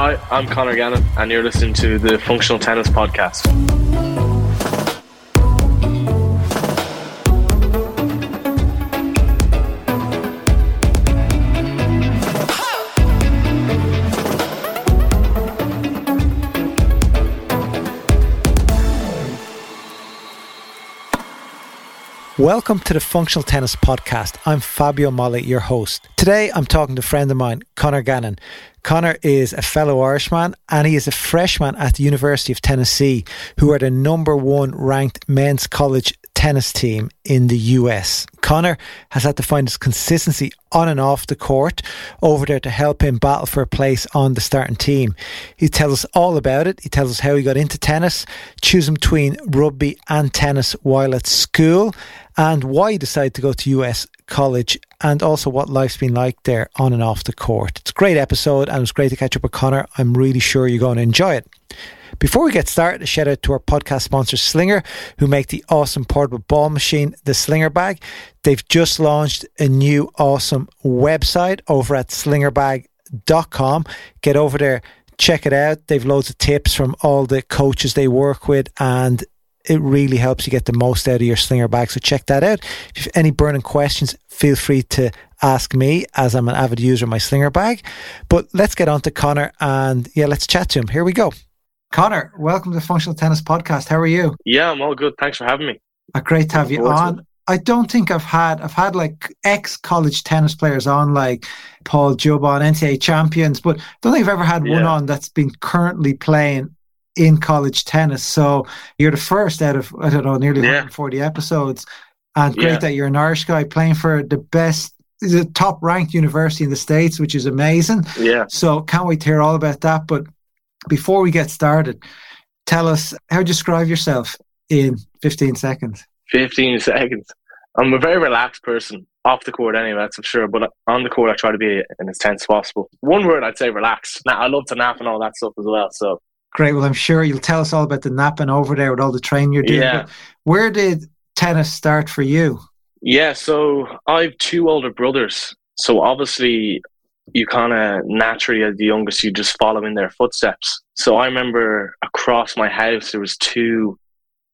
Hi, I'm Conor Gannon, and you're listening to the Functional Tennis Podcast. Welcome to the Functional Tennis Podcast. I'm Fabio Molloy, your host. Today I'm talking to a friend of mine, Conor Gannon. Conor is a fellow Irishman and he is a freshman at the University of Tennessee, who are the number one ranked men's college tennis team in the US. Conor has had to find his consistency on and off the court over there to help him battle for a place on the starting team. He tells us all about it. He tells us how he got into tennis, choosing between rugby and tennis while at school, and why he decided to go to US college and also what life's been like there on and off the court. It's a great episode and it's great to catch up with Conor. I'm really sure you're going to enjoy it. Before we get started, a shout out to our podcast sponsor, Slinger, who make the awesome portable ball machine, the Slinger Bag. They've just launched a new awesome website over at slingerbag.com. Get over there, check it out. They've loads of tips from all the coaches they work with, and it really helps you get the most out of your slinger bag. So check that out. If you have any burning questions, feel free to ask me as I'm an avid user of my slinger bag. But let's get on to Conor and yeah, let's chat to him. Here we go. Conor, welcome to the Functional Tennis Podcast. How are you? Yeah, I'm all good. Thanks for having me. Uh, great to have you on. I don't think I've had I've had like ex college tennis players on like Paul Jubbon, NCAA champions, but I don't think I've ever had yeah. one on that's been currently playing in college tennis. So you're the first out of I don't know nearly yeah. 140 episodes, and great yeah. that you're an Irish guy playing for the best the top ranked university in the states, which is amazing. Yeah. So can't wait to hear all about that. But before we get started, tell us how you describe yourself in 15 seconds. 15 seconds. I'm a very relaxed person off the court anyway, that's for sure. But on the court, I try to be in as tense as possible. One word, I'd say relax. Now, I love to nap and all that stuff as well. So Great. Well, I'm sure you'll tell us all about the napping over there with all the training you're doing. Yeah. where did tennis start for you? Yeah, so I have two older brothers. So obviously, you kind of naturally, as the youngest, you just follow in their footsteps. So I remember across my house there was two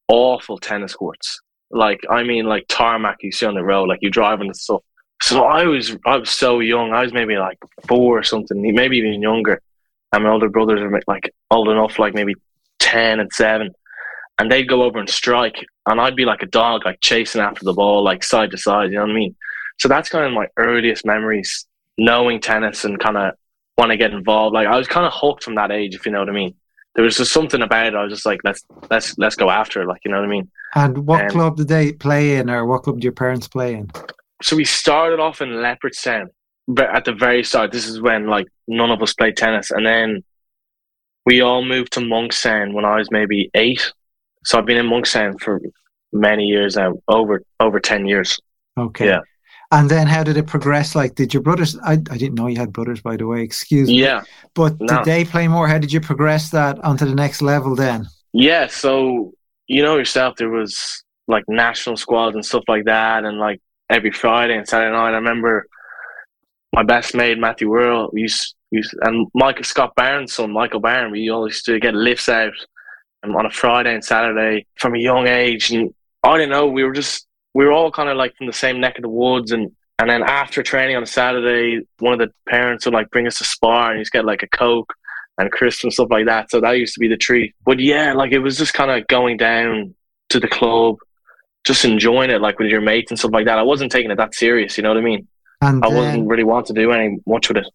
awful tennis courts. Like I mean, like tarmac you see on the road, like you drive on the stuff. So I was I was so young. I was maybe like four or something, maybe even younger and my older brothers are like old enough, like maybe ten and seven, and they'd go over and strike, and I'd be like a dog, like chasing after the ball, like side to side. You know what I mean? So that's kind of my earliest memories, knowing tennis and kind of want to get involved. Like I was kind of hooked from that age, if you know what I mean. There was just something about it. I was just like, let's let's let's go after it. Like you know what I mean. And what um, club did they play in, or what club did your parents play in? So we started off in Leopardstown, at the very start, this is when like none of us played tennis, and then we all moved to Monkstown when I was maybe eight. So I've been in Monkstown for many years now, over over ten years. Okay. Yeah. And then how did it progress? Like, did your brothers? I, I didn't know you had brothers, by the way. Excuse me. Yeah. But no. did they play more? How did you progress that onto the next level then? Yeah. So you know yourself, there was like national squads and stuff like that, and like every Friday and Saturday night. I remember my best mate Matthew Worrell used, used and Michael Scott Barnes' son Michael Barnes. We always used to get lifts out um, on a Friday and Saturday from a young age, and I don't know. We were just we were all kind of like from the same neck of the woods, and and then after training on a Saturday, one of the parents would like bring us to spar, and he'd get like a coke and crisps and stuff like that. So that used to be the treat. But yeah, like it was just kind of going down to the club, just enjoying it, like with your mates and stuff like that. I wasn't taking it that serious, you know what I mean? And I then, wasn't really want to do any much with it.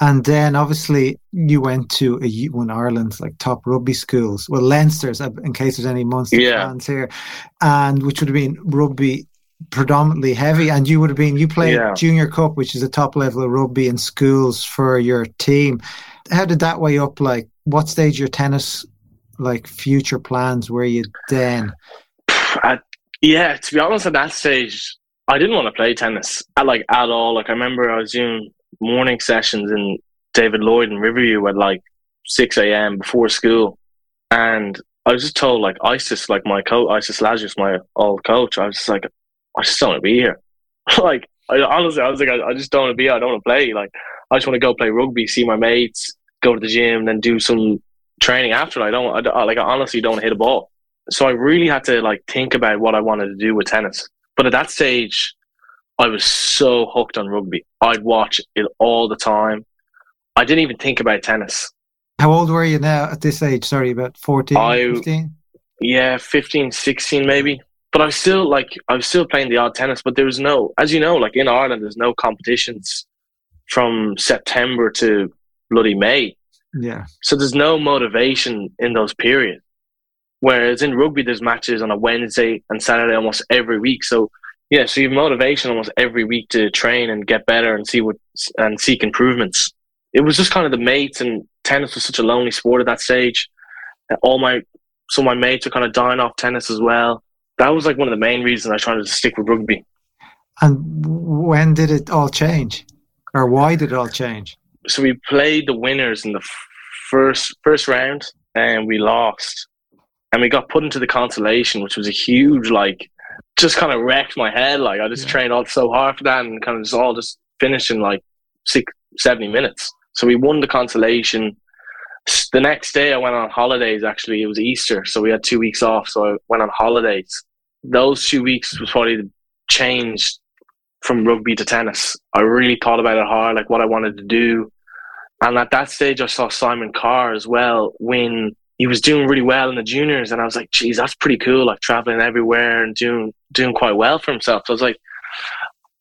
And then obviously you went to a, one Ireland's like top rugby schools. Well, Leinster's, uh, in case there's any Munster yeah. fans here, and which would have been rugby predominantly heavy. And you would have been you played yeah. Junior Cup, which is a top level of rugby in schools for your team. How did that weigh up? Like, what stage your tennis like future plans were you then? At, yeah, to be honest, at that stage, I didn't want to play tennis at like at all. Like I remember I was doing morning sessions in David Lloyd in Riverview at like six a.m. before school, and I was just told like Isis, like my coach, Isis Lazarus, my old coach. I was just like, I just don't want to be here. like I, honestly, I was like, I, I, just don't want to be. here. I don't want to play. Like I just want to go play rugby, see my mates, go to the gym, then do some training after. I don't I, like I honestly don't hit a ball. So I really had to like think about what I wanted to do with tennis. But at that stage, I was so hooked on rugby. I'd watch it all the time. I didn't even think about tennis. How old were you now at this age? Sorry, about 14, I, 15? Yeah, 15, 16 maybe. But I was still like I was still playing the odd tennis, but there was no as you know, like in Ireland there's no competitions from September to bloody May. Yeah. So there's no motivation in those periods. Whereas in rugby, there's matches on a Wednesday and Saturday almost every week. So yeah, so you have motivation almost every week to train and get better and see what and seek improvements. It was just kind of the mates and tennis was such a lonely sport at that stage. All my some of my mates were kind of dying off tennis as well. That was like one of the main reasons I tried to stick with rugby. And when did it all change, or why did it all change? So we played the winners in the first first round, and we lost and we got put into the consolation, which was a huge like just kind of wrecked my head. Like I just yeah. trained all so hard for that and kind of just all just finished in like six, 70 minutes. So we won the consolation. The next day I went on holidays actually. It was Easter, so we had two weeks off. So I went on holidays. Those two weeks was probably the change from rugby to tennis. I really thought about it hard, like what I wanted to do. And at that stage I saw Simon Carr as well win he was doing really well in the juniors, and I was like, "Geez, that's pretty cool! Like traveling everywhere and doing doing quite well for himself." So I was like,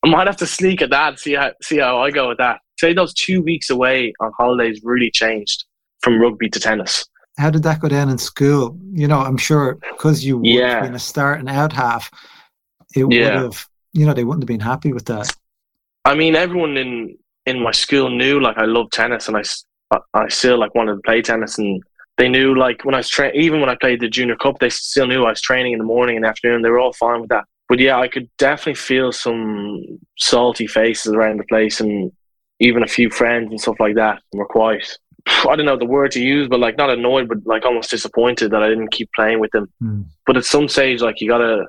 "I might have to sneak at that, see how see how I go with that." Say those two weeks away on holidays really changed from rugby to tennis. How did that go down in school? You know, I'm sure because you would yeah. been a start and out half, it would have. You know, they wouldn't have been happy with that. I mean, everyone in in my school knew like I loved tennis, and I I still like wanted to play tennis and they knew like when I was tra- even when I played the junior cup, they still knew I was training in the morning and afternoon. They were all fine with that. But yeah, I could definitely feel some salty faces around the place, and even a few friends and stuff like that were quite. I don't know the word to use, but like not annoyed, but like almost disappointed that I didn't keep playing with them. Mm. But at some stage, like you gotta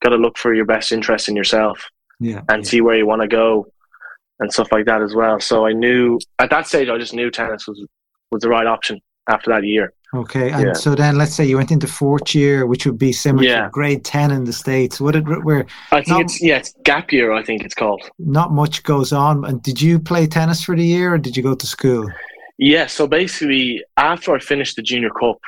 gotta look for your best interest in yourself, yeah, and yeah. see where you want to go, and stuff like that as well. So I knew at that stage, I just knew tennis was was the right option after that year. Okay, and yeah. so then let's say you went into fourth year, which would be similar yeah. to grade ten in the states. What did where? I think not, it's yeah, it's gap year. I think it's called. Not much goes on. And did you play tennis for the year, or did you go to school? Yeah, so basically, after I finished the junior cup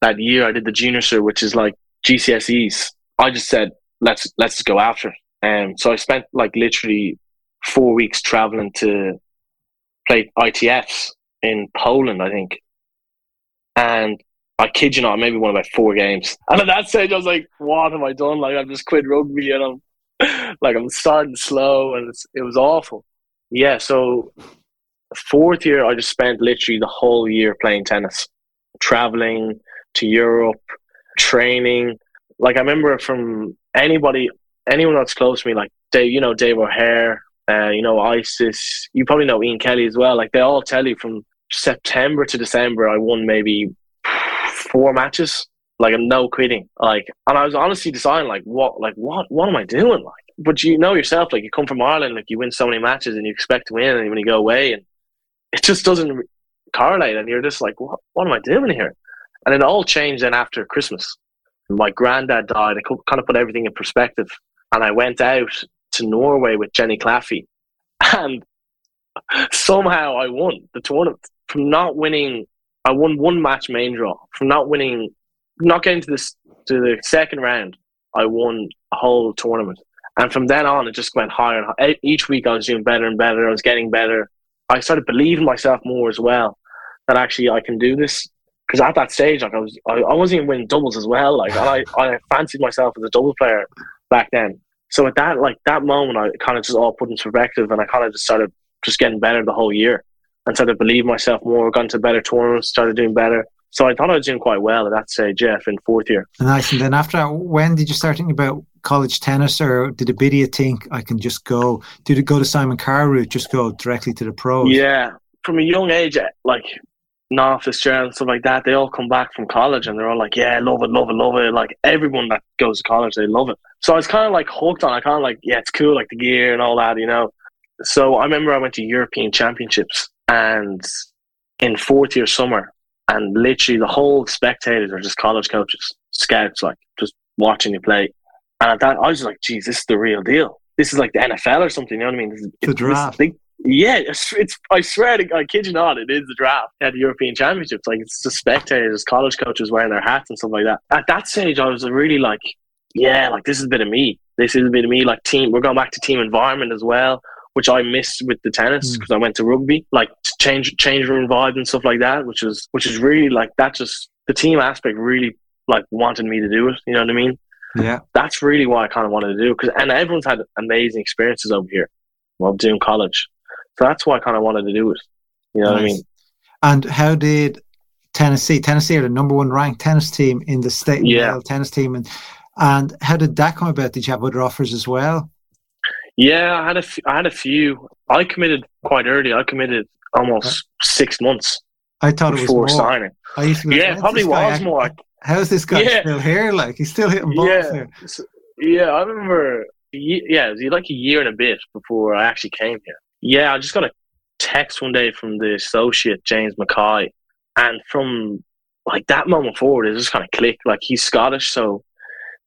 that year, I did the junior cert, which is like GCSEs. I just said let's let's go after. And um, so I spent like literally four weeks traveling to play ITFs in Poland, I think and I kid you not, I maybe won about four games. And at that stage, I was like, "What have I done? Like, I've just quit rugby, and I'm like, I'm starting slow, and it was awful." Yeah, so fourth year, I just spent literally the whole year playing tennis, traveling to Europe, training. Like I remember from anybody, anyone that's close to me, like Dave, you know, Dave O'Hare, uh, you know, Isis. You probably know Ian Kelly as well. Like they all tell you from September to December, I won maybe four matches. Like I'm no quitting. Like, and I was honestly deciding, like, what, like, what, what am I doing? Like, but you know yourself, like, you come from Ireland, like, you win so many matches and you expect to win, and when you go away, and it just doesn't correlate, and you're just like, what, what am I doing here? And it all changed then after Christmas. My granddad died. I kind of put everything in perspective, and I went out to Norway with Jenny Claffey, and somehow I won the tournament from not winning, I won one match main draw. From not winning, not getting to this to the second round, I won a whole tournament. And from then on, it just went higher and higher. Each week, I was doing better and better. I was getting better. I started believing myself more as well that actually I can do this. Because at that stage, like I was, I, I wasn't even winning doubles as well. Like I, I fancied myself as a double player back then. So at that, like that moment, I kind of just all put into perspective, and I kind of just started just getting better the whole year and started to believe myself more, got into better tournaments, started doing better. So I thought I was doing quite well at that stage, Jeff, in fourth year. Nice. And then after that, when did you start thinking about college tennis or did you think I can just go, did it go to Simon Carr route, just go directly to the pros? Yeah. From a young age, eh, like Niall Fitzgerald and stuff like that, they all come back from college and they're all like, yeah, love it, love it, love it. Like everyone that goes to college, they love it. So I was kind of like hooked on I kind of like, yeah, it's cool, like the gear and all that, you know. So I remember I went to European Championships and in fourth year summer, and literally the whole spectators are just college coaches, scouts, like just watching you play. And at that, I was like, geez, this is the real deal. This is like the NFL or something. You know what I mean? This is, the draft. This, yeah, it's, it's, I swear to I kid you not, it is the draft at the European Championships. Like it's the spectators, college coaches wearing their hats and stuff like that. At that stage, I was really like, yeah, like this is a bit of me. This is a bit of me. Like team, we're going back to team environment as well, which I missed with the tennis because mm. I went to rugby. Like change change room vibe and stuff like that, which is which is really like that. Just the team aspect really like wanted me to do it. You know what I mean? Yeah, that's really why I kind of wanted to do. Because and everyone's had amazing experiences over here while doing college, so that's why I kind of wanted to do it. You know nice. what I mean? And how did Tennessee? Tennessee are the number one ranked tennis team in the state. Yeah, tennis team, and and how did that come about? Did you have other offers as well? Yeah, I had a f- I had a few. I committed quite early. I committed almost six months. I thought it was more. signing. I used to be, yeah, probably was more. How's this guy yeah. still here? Like he's still hitting balls yeah. here. Yeah, I remember. Yeah, it was like a year and a bit before I actually came here. Yeah, I just got a text one day from the associate James Mackay, and from like that moment forward, it just kind of clicked. Like he's Scottish, so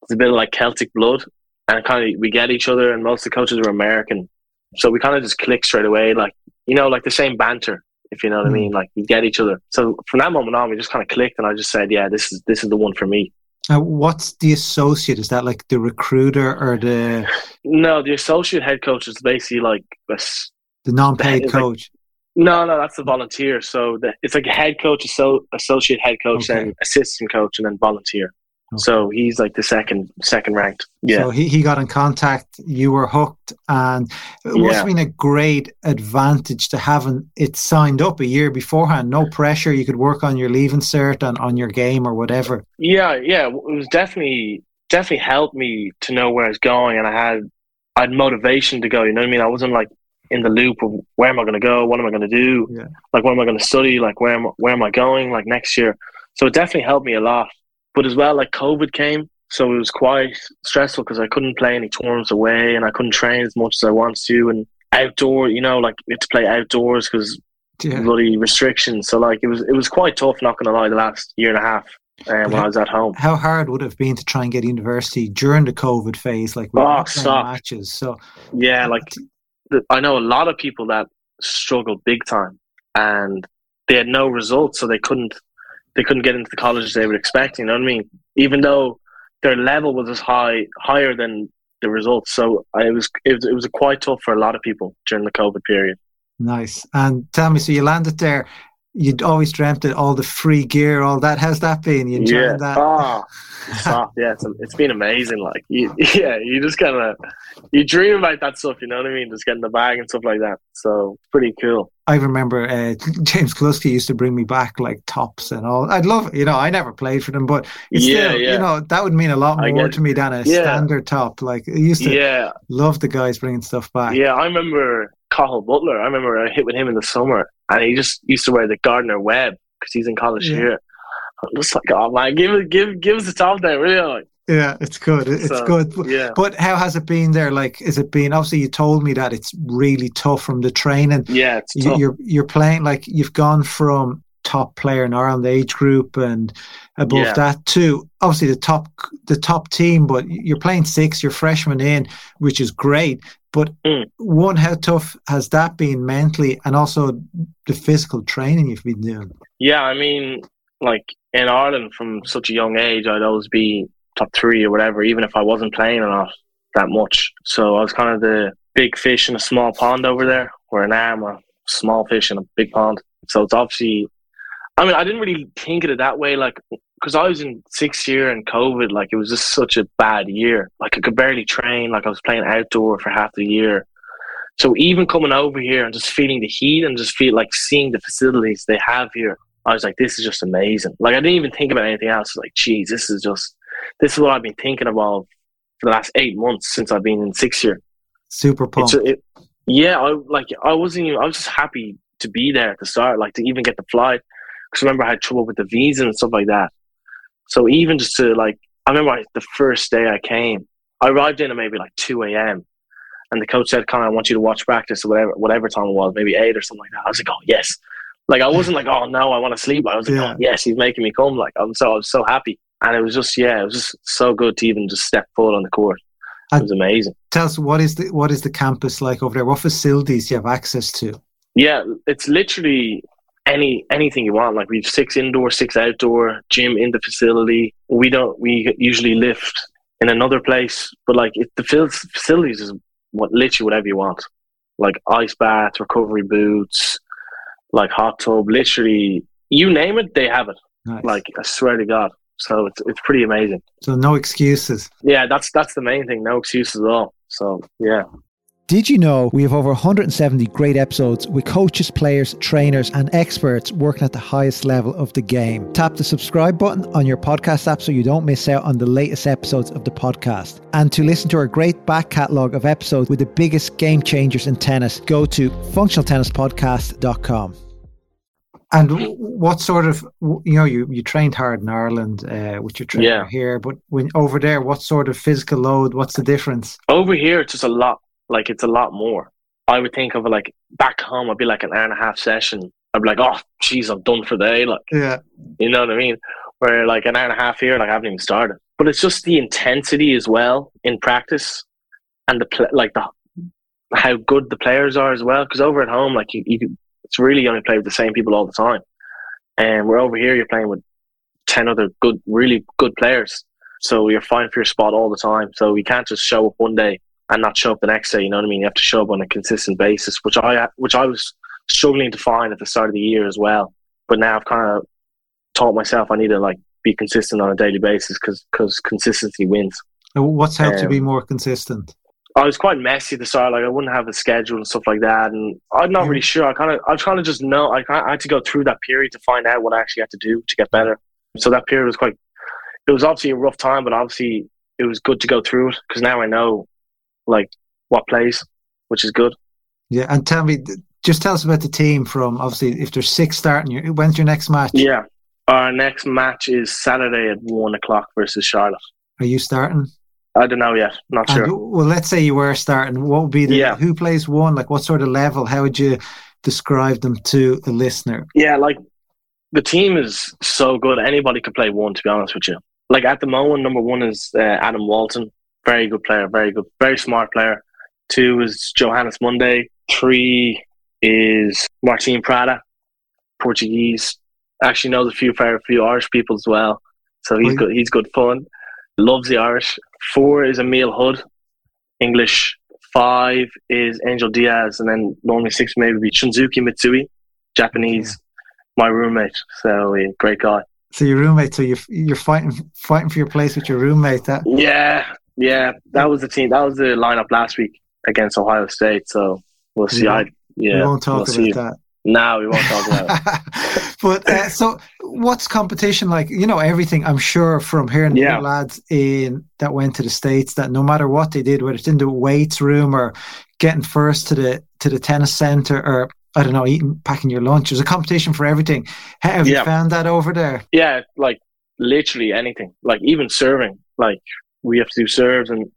it's a bit of like Celtic blood, and kind of we get each other. And most of the coaches are American, so we kind of just click straight away. Like you know, like the same banter if you know what mm. I mean. Like we get each other. So from that moment on, we just kind of clicked, and I just said, "Yeah, this is this is the one for me." Uh, what's the associate? Is that like the recruiter or the? No, the associate head coach is basically like this, the non-paid coach. Like, no, no, that's the volunteer. So the, it's like a head coach, so associate head coach, okay. and assistant coach, and then volunteer. Okay. So he's like the second second ranked. Yeah. So he, he got in contact, you were hooked, and it must have been a great advantage to having it signed up a year beforehand. No pressure. You could work on your leaving cert and on your game or whatever. Yeah, yeah. It was definitely definitely helped me to know where I was going and I had I had motivation to go, you know what I mean? I wasn't like in the loop of where am I gonna go, what am I gonna do? Yeah. Like what am I gonna study, like where am where am I going like next year? So it definitely helped me a lot. But as well, like COVID came, so it was quite stressful because I couldn't play any tournaments away and I couldn't train as much as I wanted to. And outdoor, you know, like we had to play outdoors because yeah. bloody restrictions. So like it was it was quite tough. Not gonna lie, the last year and a half. Um, when I was at home, how hard would it have been to try and get university during the COVID phase, like with oh, matches? So yeah, like I know a lot of people that struggled big time, and they had no results, so they couldn't they couldn't get into the colleges they were expecting. You know what I mean? Even though their level was as high, higher than the results. So I, was it was it was quite tough for a lot of people during the COVID period. Nice. And tell me, so you landed there. You'd always dreamt it, all the free gear, all that. How's that been? You enjoying yeah. that? Oh, yeah, it's, it's been amazing. Like, you, yeah, you just kind of you dream about that stuff. You know what I mean? Just getting the bag and stuff like that. So pretty cool. I remember uh, James Cluskey used to bring me back like tops and all. I'd love, you know, I never played for them, but yeah, still, yeah. you know, that would mean a lot more to me than a yeah. standard top. Like I used to yeah. love the guys bringing stuff back. Yeah, I remember Cathal Butler. I remember I hit with him in the summer, and he just used to wear the Gardner Webb because he's in college yeah. here. I'm just like, oh man, give it, give, give us the top there, really. Like, yeah, it's good. It's so, good. Yeah. But how has it been there? Like, is it been? Obviously, you told me that it's really tough from the training. Yeah, it's tough. You're you're playing like you've gone from top player in Ireland age group and above yeah. that too. obviously the top the top team. But you're playing six. You're freshman in, which is great. But mm. one, how tough has that been mentally, and also the physical training you've been doing? Yeah, I mean, like in Ireland from such a young age, I'd always be top three or whatever, even if I wasn't playing or not that much. So I was kind of the big fish in a small pond over there, where now I'm a small fish in a big pond. So it's obviously, I mean, I didn't really think of it that way, like, because I was in sixth year and COVID, like, it was just such a bad year. Like, I could barely train, like, I was playing outdoor for half the year. So even coming over here and just feeling the heat and just feel like seeing the facilities they have here, I was like, this is just amazing. Like, I didn't even think about anything else. Like, geez, this is just this is what I've been thinking about for the last eight months since I've been in sixth year. Super pumped. It, yeah, I like I wasn't even. I was just happy to be there at the start, like to even get the flight. Because remember, I had trouble with the visa and stuff like that. So even just to like, I remember I, the first day I came, I arrived in at maybe like two a.m. And the coach said, "Kind of, I want you to watch practice or whatever, whatever time it was, maybe eight or something like that." I was like, "Oh yes!" Like I wasn't like, oh no, I want to sleep. I was like, oh, Yeah. oh, yes, he's making me come. Like I'm so I was so happy, and it was just yeah, it was just so good to even just step foot on the court. It was amazing. Tell us what is the what is the campus like over there? What facilities do you have access to? Yeah, it's literally any anything you want. Like we've six indoor, six outdoor, gym in the facility. We don't. We usually lift in another place, but like it, the facilities is what literally whatever you want. Like ice bath, recovery boots, like hot tub. Literally, you name it, they have it. Nice. Like I swear to God. So it's it's pretty amazing. so no excuses. Yeah, that's that's the main thing. No excuses at all. So yeah. Did you know we have over 170 great episodes with coaches, players, trainers, and experts working at the highest level of the game? Tap the subscribe button on your podcast app so you don't miss out on the latest episodes of the podcast. And to listen to our great back catalogue of episodes with the biggest game changers in tennis, go to functionaltennispodcast.com. And what sort of you know you, you trained hard in Ireland uh, with your trainer Yeah. here, but when over there, what sort of physical load? What's the difference? Over here, it's just a lot. Like it's a lot more. I would think of it like back home. I'd be like an hour and a half session. I'd be like, oh, jeez, I'm done for the day. Like, Yeah, you know what I mean? Where like an hour and a half here, like I haven't even started. But it's just the intensity as well in practice, and the pl- like the how good the players are as well. Because over at home, like you, you, it's really only play with the same people all the time, and we're over here, you're playing with ten other good, really good players. So you're fine for your spot all the time. So you can't just show up one day and not show up the next day. You know what I mean? You have to show up on a consistent basis, which I which I was struggling to find at the start of the year as well. But now I've kind of taught myself I need to like be consistent on a daily basis because because consistency wins. What's helped you Um, be more consistent? I was quite messy at the start. Like I wouldn't have a schedule and stuff like that, and I'm not Yeah. really sure. I kind of, I was kind of just know. I, kinda, I had to go through that period to find out what I actually had to do to get better. So that period was quite. It was obviously a rough time, but obviously it was good to go through it because now I know, like, what plays, which is good. Yeah, and tell me, just tell us about the team. From obviously, if there's six starting, your- when's your next match? Yeah, our next match is Saturday at one o'clock versus Charlotte. Are you starting? I don't know yet. Not sure. Well, let's say you were starting. What would be the Yeah. who plays one? Like, what sort of level? How would you describe them to the listener? Yeah, like the team is so good. Anybody could play one. To be honest with you, like at the moment, number one is uh, Adam Walton, very good player, very good, very smart player. Two is Johannes Monday. Three is Martin Prada, Portuguese. Actually knows a few a few Irish people as well, so he's Right. good. He's good fun. Loves the Irish. Four is Emile Hudd, English. Five is Angel Diaz, and then normally six maybe be Shunsuke Mitsui, Japanese. My roommate, so yeah, great guy. So your roommate. So you're you're fighting fighting for your place with your roommate. That Yeah, yeah, that was the team. That was the lineup last week against Ohio State. So we'll see. We I yeah, we won't talk we'll about that. No, we won't talk about it. but uh, so, what's competition like? You know, everything. I'm sure from hearing Yeah. the lads in that went to the states that no matter what they did, whether it's in the weights room or getting first to the to the tennis center or I don't know, eating packing your lunch, there's a competition for everything. Have you found that over there? Yeah, like literally anything. Like even serving. Like we have to do serves and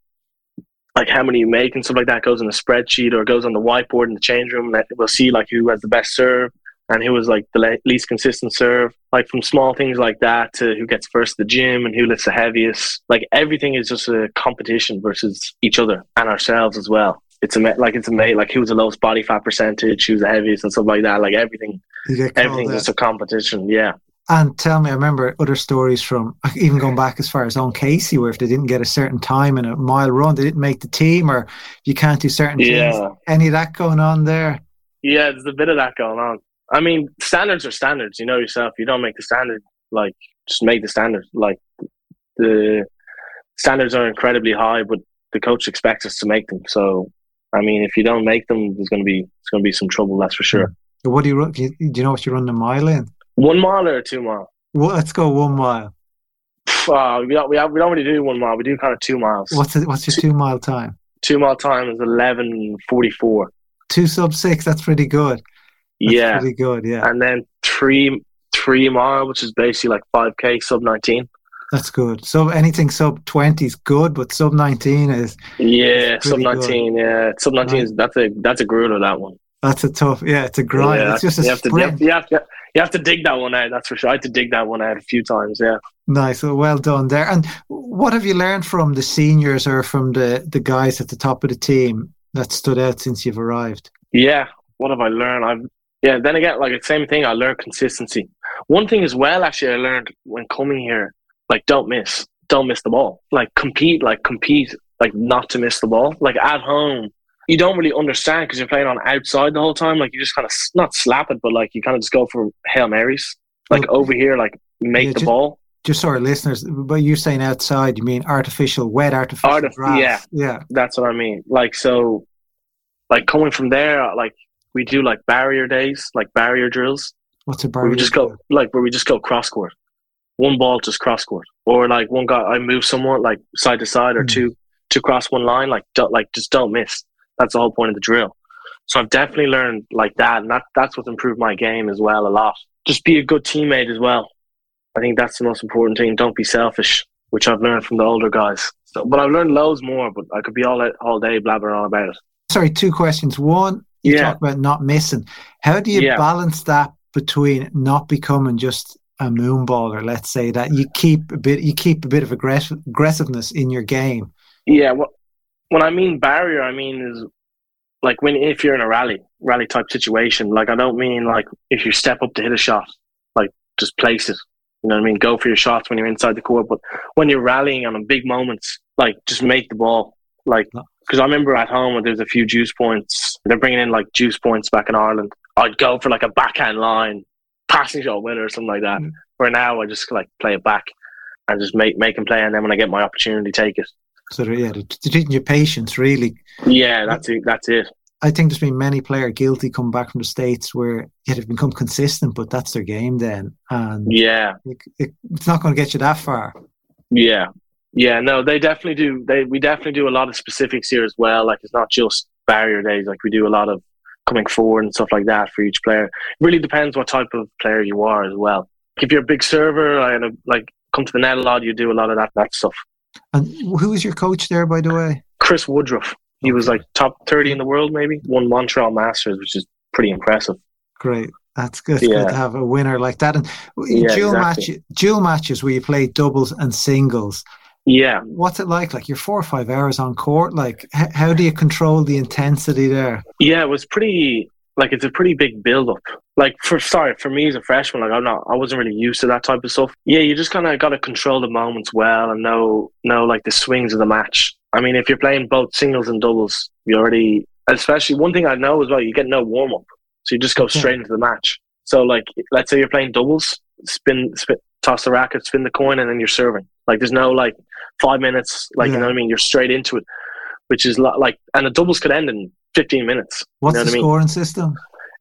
like how many you make and stuff like that goes in a spreadsheet or goes on the whiteboard in the change room. And we'll see like who has the best serve and who was like the le- least consistent serve. Like from small things like that to who gets first at the gym and who lifts the heaviest. Like everything is just a competition versus each other and ourselves as well. It's a like it's a mate like who's the lowest body fat percentage, who's the heaviest and stuff like that. Like everything, everything get called everything's out. just a competition. Yeah. And tell me, I remember other stories from even going back as far as on Casey, where if they didn't get a certain time in a mile run, they didn't make the team, or you can't do certain things. Yeah. Any of that going on there? Yeah, there's a bit of that going on. I mean, standards are standards. You know yourself. You don't make the standard, like just make the standard. Like the standards are incredibly high, but the coach expects us to make them. So, I mean, if you don't make them, there's going to be it's going to be some trouble. That's for sure. What do you run? Do you, know what you run the mile in? One mile or two mile? Well, let's go one mile. Uh, we don't we, don't- we don't really do one mile. We do kind of two miles. What's it, what's your two mile time? Two mile time is eleven forty four. Two sub six. That's pretty good. That's Yeah, pretty good. Yeah, and then three three mile, which is basically like five k sub nineteen. that's good. So anything sub twenty is good, but sub nineteen is Yeah, sub pretty good. nineteen. Yeah, sub nineteen is that's a that's a grueler that one. That's a tough. Yeah, it's a grind. Yeah, it's just a you sprint. To, you, have you, have to, you have to dig that one out. That's for sure. I had to dig that one out a few times. Yeah. Nice. Well, well done there. And what have you learned from the seniors or from the the guys at the top of the team that stood out since you've arrived? Yeah. What have I learned? I've yeah. Then again, like the same thing. I learned consistency. One thing as well, actually, I learned when coming here, like don't miss, don't miss the ball. Like compete, like compete, like not to miss the ball. Like at home, you don't really understand because you're playing on outside the whole time. Like you just kind of not slap it, but like you kind of just go for hail marys. Like well, over here, like make yeah, the just, ball. Just so our listeners, but you're saying outside, you mean artificial, wet artificial Artif- grass. Yeah, yeah, that's what I mean. Like so, like coming from there, like we do like barrier days, like barrier drills. What's a barrier? we just go like where we just go cross court, one ball just cross court, or like one guy I move someone like side to side or mm. two to cross one line, like don't, like just don't miss. That's the whole point of the drill. So I've definitely learned like that, and that that's what's improved my game as well a lot. Just be a good teammate as well. I think that's the most important thing. Don't be selfish, which I've learned from the older guys. So, but I've learned loads more. But I could be all all day blabbering on about it. Sorry, two questions. One, you yeah. talk about not missing. How do you yeah. balance that between not becoming just a moonballer? Let's say that you keep a bit, you keep a bit of aggressiveness in your game. Yeah, well, when I mean barrier, I mean is like when if you're in a rally, rally type situation. Like I don't mean like if you step up to hit a shot, like just place it. You know what I mean? Go for your shots when you're inside the court, but when you're rallying on big moments, like just make the ball. Like because I remember at home when there's a few juice points, they're bringing in like juice points back in Ireland. I'd go for like a backhand line, passing shot winner or something like that. Mm. Where now I just like play it back and just make make them play, and then when I get my opportunity, take it sort of yeah, teaching your patience really. Yeah, that's it. That's it. I think there's been many player guilty come back from the states where yeah, they've become consistent, but that's their game then, and yeah, it, it, it's not going to get you that far. Yeah, yeah, no, they definitely do. They we definitely do a lot of specifics here as well. Like it's not just barrier days. Like we do a lot of coming forward and stuff like that for each player. It really depends what type of player you are as well. If you're a big server, like, like come to the net a lot, you do a lot of that that stuff. And who was your coach there, by the way? Chris Woodruff. He was like top 30 in the world, maybe. Won Montreal Masters, which is pretty impressive. Great. That's good. Yeah. good to have a winner like that. And yeah, dual exactly. match, dual matches where you play doubles and singles. Yeah. What's it like? Like you're four or five hours on court. Like, h- how do you control the intensity there? Yeah, it was pretty. Like it's a pretty big build up. Like for sorry for me as a freshman, like I'm not, I wasn't really used to that type of stuff. Yeah, you just kind of got to control the moments well and know know like the swings of the match. I mean, if you're playing both singles and doubles, you already, especially one thing I know as well, you get no warm up, so you just go straight into the match. So like, let's say you're playing doubles, spin, spin, toss the racket, spin the coin, and then you're serving. Like there's no like five minutes, like yeah. you know what I mean. You're straight into it, which is like, and the doubles could end in 15 minutes. What's you know the what scoring I mean? system?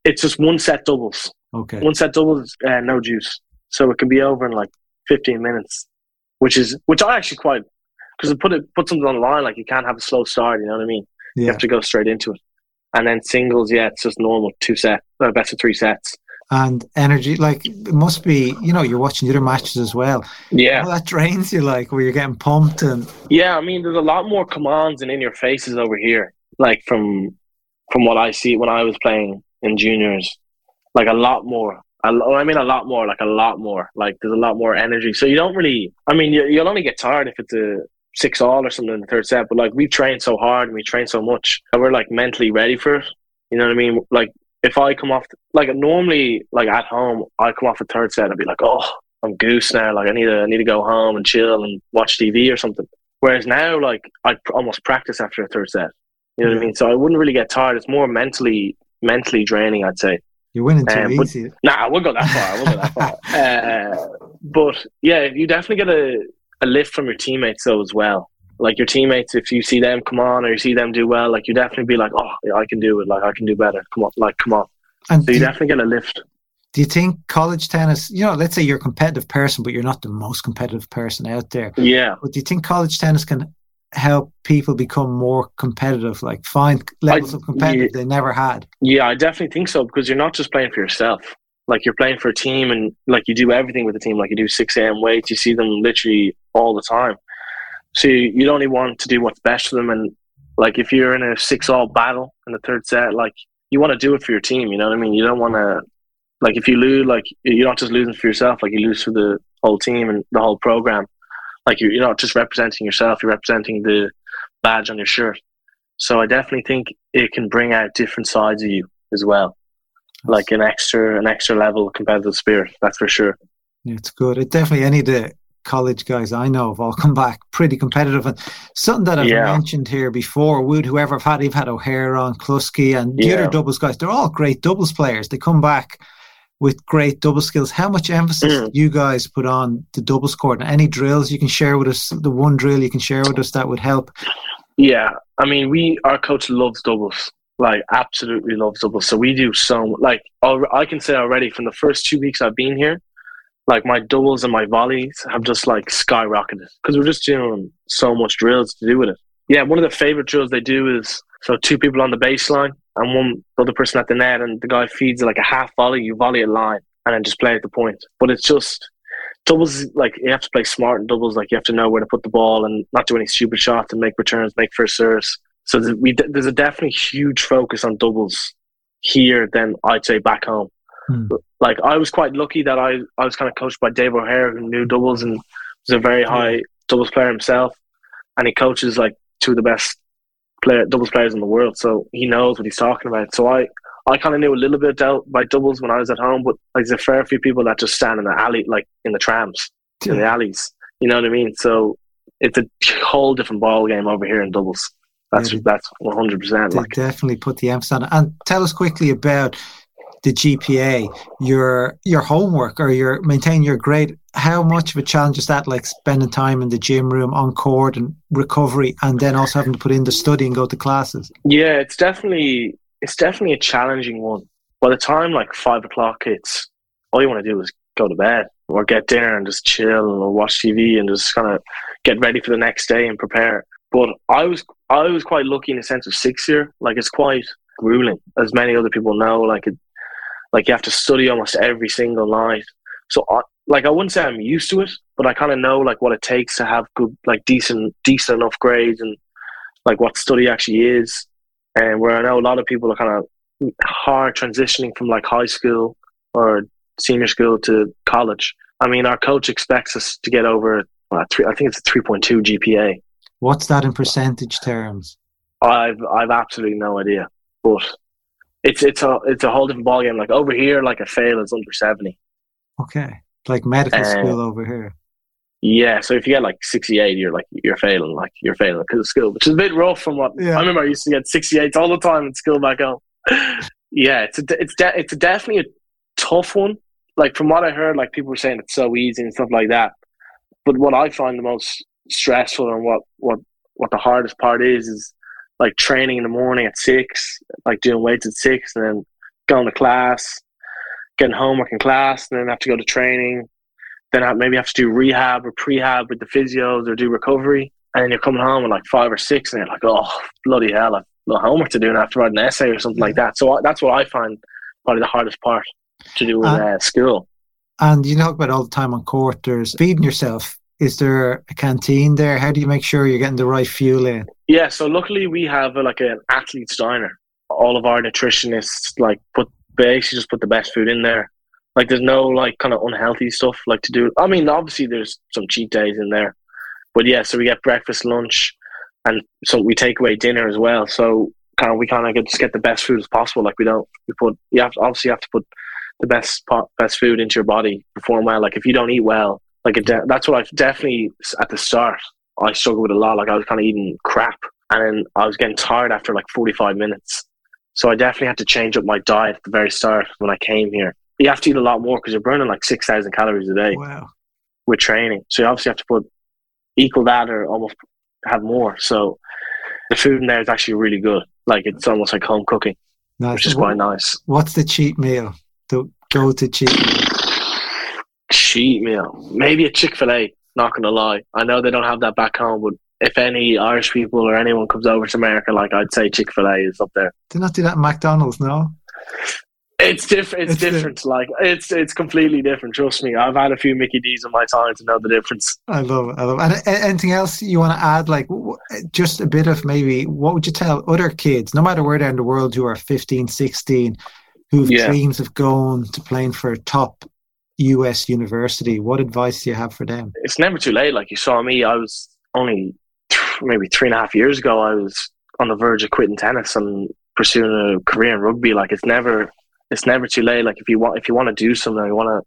It's just one set doubles. Okay. One set doubles, uh, no juice, so it can be over in like 15 minutes, which is which I actually quite because it put it put something on the line. Like you can't have a slow start. You know what I mean? Yeah. You have to go straight into it. And then singles, yeah, it's just normal two set, uh, best of three sets. And energy, like it must be, you know, you're watching the other matches as well. Yeah, that drains you, like where you're getting pumped and. Yeah, I mean, there's a lot more commands and in your faces over here, like from from what I see when I was playing in juniors, like a lot more. I mean, a lot more, like a lot more. Like there's a lot more energy. So you don't really. I mean, you, will only get tired if it's a six all or something in the third set. But like we've trained so hard and we train so much that we're like mentally ready for it. You know what I mean? Like if I come off, like normally, like at home, I come off a third set, I'd be like, oh, I'm goose now. Like I need to, I need to go home and chill and watch TV or something. Whereas now, like I almost practice after a third set. You know what I mean? So I wouldn't really get tired. It's more mentally mentally draining, I'd say. You're winning too um, easy. Nah, I won't go that far. I won't go that far. Uh, but yeah, you definitely get a, a lift from your teammates though as well. Like your teammates, if you see them come on or you see them do well, like you definitely be like, oh, yeah, I can do it. Like I can do better. Come on, like come on. And so you definitely get a lift. Do you think college tennis? You know, let's say you're a competitive person, but you're not the most competitive person out there. Yeah. But do you think college tennis can help people become more competitive, like find levels I, of competitive yeah, they never had. Yeah, I definitely think so because you're not just playing for yourself. Like you're playing for a team and like you do everything with the team. Like you do 6 a.m. weights, you see them literally all the time. So you, you only want to do what's best for them. And like if you're in a six all battle in the third set, like you want to do it for your team. You know what I mean? You don't want to like if you lose, like you're not just losing for yourself. Like you lose for the whole team and the whole program. Like you're, you're not just representing yourself. You're representing the badge on your shirt. So I definitely think it can bring out different sides of you as well, like an extra an extra level competitive spirit. That's for sure. It's good. It definitely any the college guys I know have all come back pretty competitive. And something that I've yeah. mentioned here before, Wood, whoever I've had, you've had O'Hare on, Cluskey, and the yeah. other doubles guys, they're all great doubles players. They come back with great double skills. How much emphasis mm. you guys put on the doubles court? And any drills you can share with us, the one drill you can share with us that would help? Yeah, I mean, we our coach loves doubles, like absolutely loves doubles. So we do so like I can say already from the first two weeks I've been here, like my doubles and my volleys have just like skyrocketed because we're just doing so much drills to do with it. Yeah, one of the favorite drills they do is so two people on the baseline and one other person at the net, and the guy feeds like a half volley. You volley a line and then just play at the point. But it's just doubles like you have to play smart in doubles. Like you have to know where to put the ball and not do any stupid shots and make returns, make first serves. So there's, we, there's a definitely huge focus on doubles here than I'd say back home. Hmm. Like I was quite lucky that I, I was kind of coached by Dave O'Hare who knew doubles and was a very high doubles player himself, and he coaches like two of the best player doubles players in the world. So he knows what he's talking about. So I I kind of knew a little bit about doubles when I was at home, but like, there's a fair few people that just stand in the alley, like in the trams, yeah. in the alleys. You know what I mean? So it's a whole different ball game over here in doubles. That's yeah, that's one hundred percent. Like definitely put the emphasis on it. And tell us quickly about the GPA, your your homework or your maintain your grade. How much of a challenge is that? Like spending time in the gym room, on court, and recovery, and then also having to put in the study and go to classes. Yeah, it's definitely it's definitely a challenging one. By the time like five o'clock hits, all you want to do is go to bed or get dinner and just chill or watch TV and just kind of get ready for the next day and prepare. But I was I was quite lucky in the sense of six year. Like it's quite grueling, as many other people know. Like it, like you have to study almost every single night. So I, like I wouldn't say I'm used to it, but I kind of know like what it takes to have good, like decent, decent enough grades and like what study actually is and where I know a lot of people are kind of hard transitioning from like high school or senior school to college. I mean, our coach expects us to get over, well, three, I think it's a 3.2 GPA. What's that in percentage terms? I've I've absolutely no idea, but it's it's a it's a whole different ballgame. Like over here, like a fail is under seventy. Okay, like medical uh, school over here. Yeah, so if you get like 68, you're like you're failing, like you're failing because of school, which is a bit rough from what yeah. I remember. I used to get 68 all the time in school back home. yeah, it's a, it's de- it's a definitely a tough one. Like from what I heard, like people were saying it's so easy and stuff like that. But what I find the most stressful and what what what the hardest part is is like training in the morning at six, like doing weights at six, and then going to class, getting homework in class, and then have to go to training then I maybe have to do rehab or prehab with the physios or do recovery. And then you're coming home at like five or six, and you're like, oh, bloody hell, I've no homework to do and I have to write an essay or something like that. So that's what I find probably the hardest part to do with uh, uh, school. And you talk about all the time on court, there's feeding yourself. Is there a canteen there? How do you make sure you're getting the right fuel in? Yeah, so luckily we have a, like an athlete's diner. All of our nutritionists like put basically just put the best food in there. Like there's no like kind of unhealthy stuff like to do. I mean, obviously there's some cheat days in there, but yeah. So we get breakfast, lunch, and so we take away dinner as well. So kind of we kind of get, just get the best food as possible. Like we don't we put you have to, obviously you have to put the best best food into your body perform well. Like if you don't eat well, like de- that's what I've definitely at the start I struggled with a lot. Like I was kind of eating crap, and then I was getting tired after like 45 minutes. So I definitely had to change up my diet at the very start when I came here you have to eat a lot more because you're burning like 6,000 calories a day wow. with training. So you obviously have to put equal that or almost have more. So the food in there is actually really good. Like it's almost like home cooking, nice. which is quite nice. What's the cheat meal? The go to cheat meal? Cheat meal. Maybe a Chick fil A, not going to lie. I know they don't have that back home, but if any Irish people or anyone comes over to America, like I'd say Chick fil A is up there. Do not do that at McDonald's, no? It's different. It's, it's different. The, like it's it's completely different. Trust me. I've had a few Mickey D's in my time to know the difference. I love it. I love it. And anything else you want to add? Like just a bit of maybe what would you tell other kids, no matter where they're in the world, who are 15, 16, who've yeah. dreams of going to playing for a top US university? What advice do you have for them? It's never too late. Like you saw me, I was only maybe three and a half years ago. I was on the verge of quitting tennis and pursuing a career in rugby. Like it's never it's never too late. Like if you want if you want to do something, you want to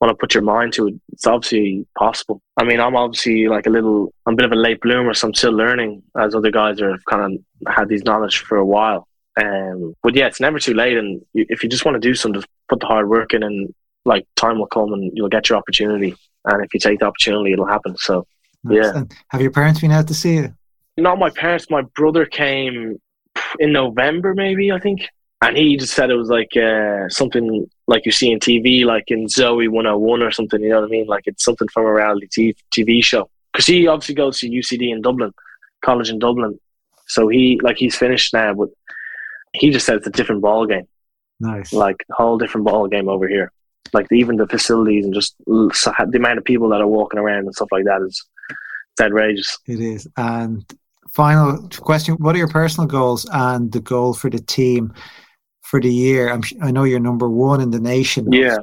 want to put your mind to it. It's obviously possible. I mean, I'm obviously like a little, I'm a bit of a late bloomer, so I'm still learning as other guys are kind of had these knowledge for a while. Um, but yeah, it's never too late. And if you just want to do something, just put the hard work in, and like time will come, and you'll get your opportunity. And if you take the opportunity, it'll happen. So nice. yeah. And have your parents been out to see you? Not my parents. My brother came in November, maybe I think and he just said it was like uh, something like you see in TV, like in Zoey 101 or something. You know what I mean? Like it's something from a reality TV show. Because he obviously goes to UCD in Dublin, college in Dublin. So he like he's finished now, but he just said it's a different ball game. Nice, like a whole different ball game over here. Like even the facilities and just the amount of people that are walking around and stuff like that is it's outrageous. It is. And final question: What are your personal goals and the goal for the team? for the year? I'm, i know you're number one in the nation. Yeah,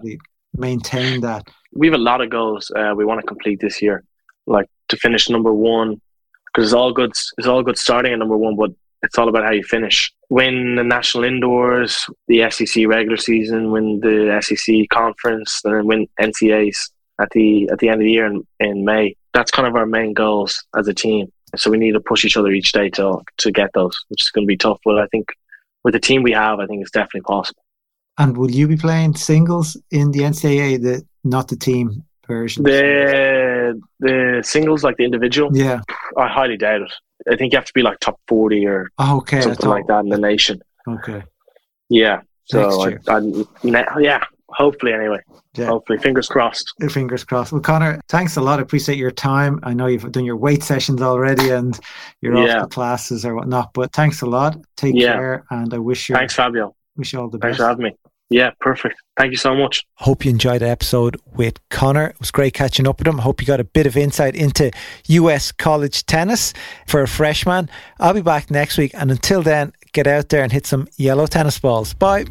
maintain that. We have a lot of goals uh, we want to complete this year, like to finish number one, because it's all good. It's all good starting at number one, but it's all about how you finish. Win the national indoors, the SEC regular season, win the SEC conference, and then win NCAAs at the at the end of the year in, in May. That's kind of our main goals as a team. So we need to push each other each day to to get those, which is going to be tough. But I think with the team we have, I think it's definitely possible. And will you be playing singles in the NCAA, the not the team version? The the singles, like the individual. Yeah, I highly doubt it. I think you have to be like top forty or oh, okay, something like that in the nation. Okay. Yeah. So I, I, yeah, hopefully anyway. Yeah. Hopefully, fingers crossed. Fingers crossed. Well, Conor, thanks a lot. I appreciate your time. I know you've done your weight sessions already and you're yeah. off the classes or whatnot, but thanks a lot. Take yeah. care, and I wish you. Thanks, Fabio. Wish you all the best. Thanks for having me. Yeah, perfect. Thank you so much. Hope you enjoyed the episode with Conor. It was great catching up with him. I hope you got a bit of insight into US college tennis for a freshman. I'll be back next week, and until then, get out there and hit some yellow tennis balls. Bye.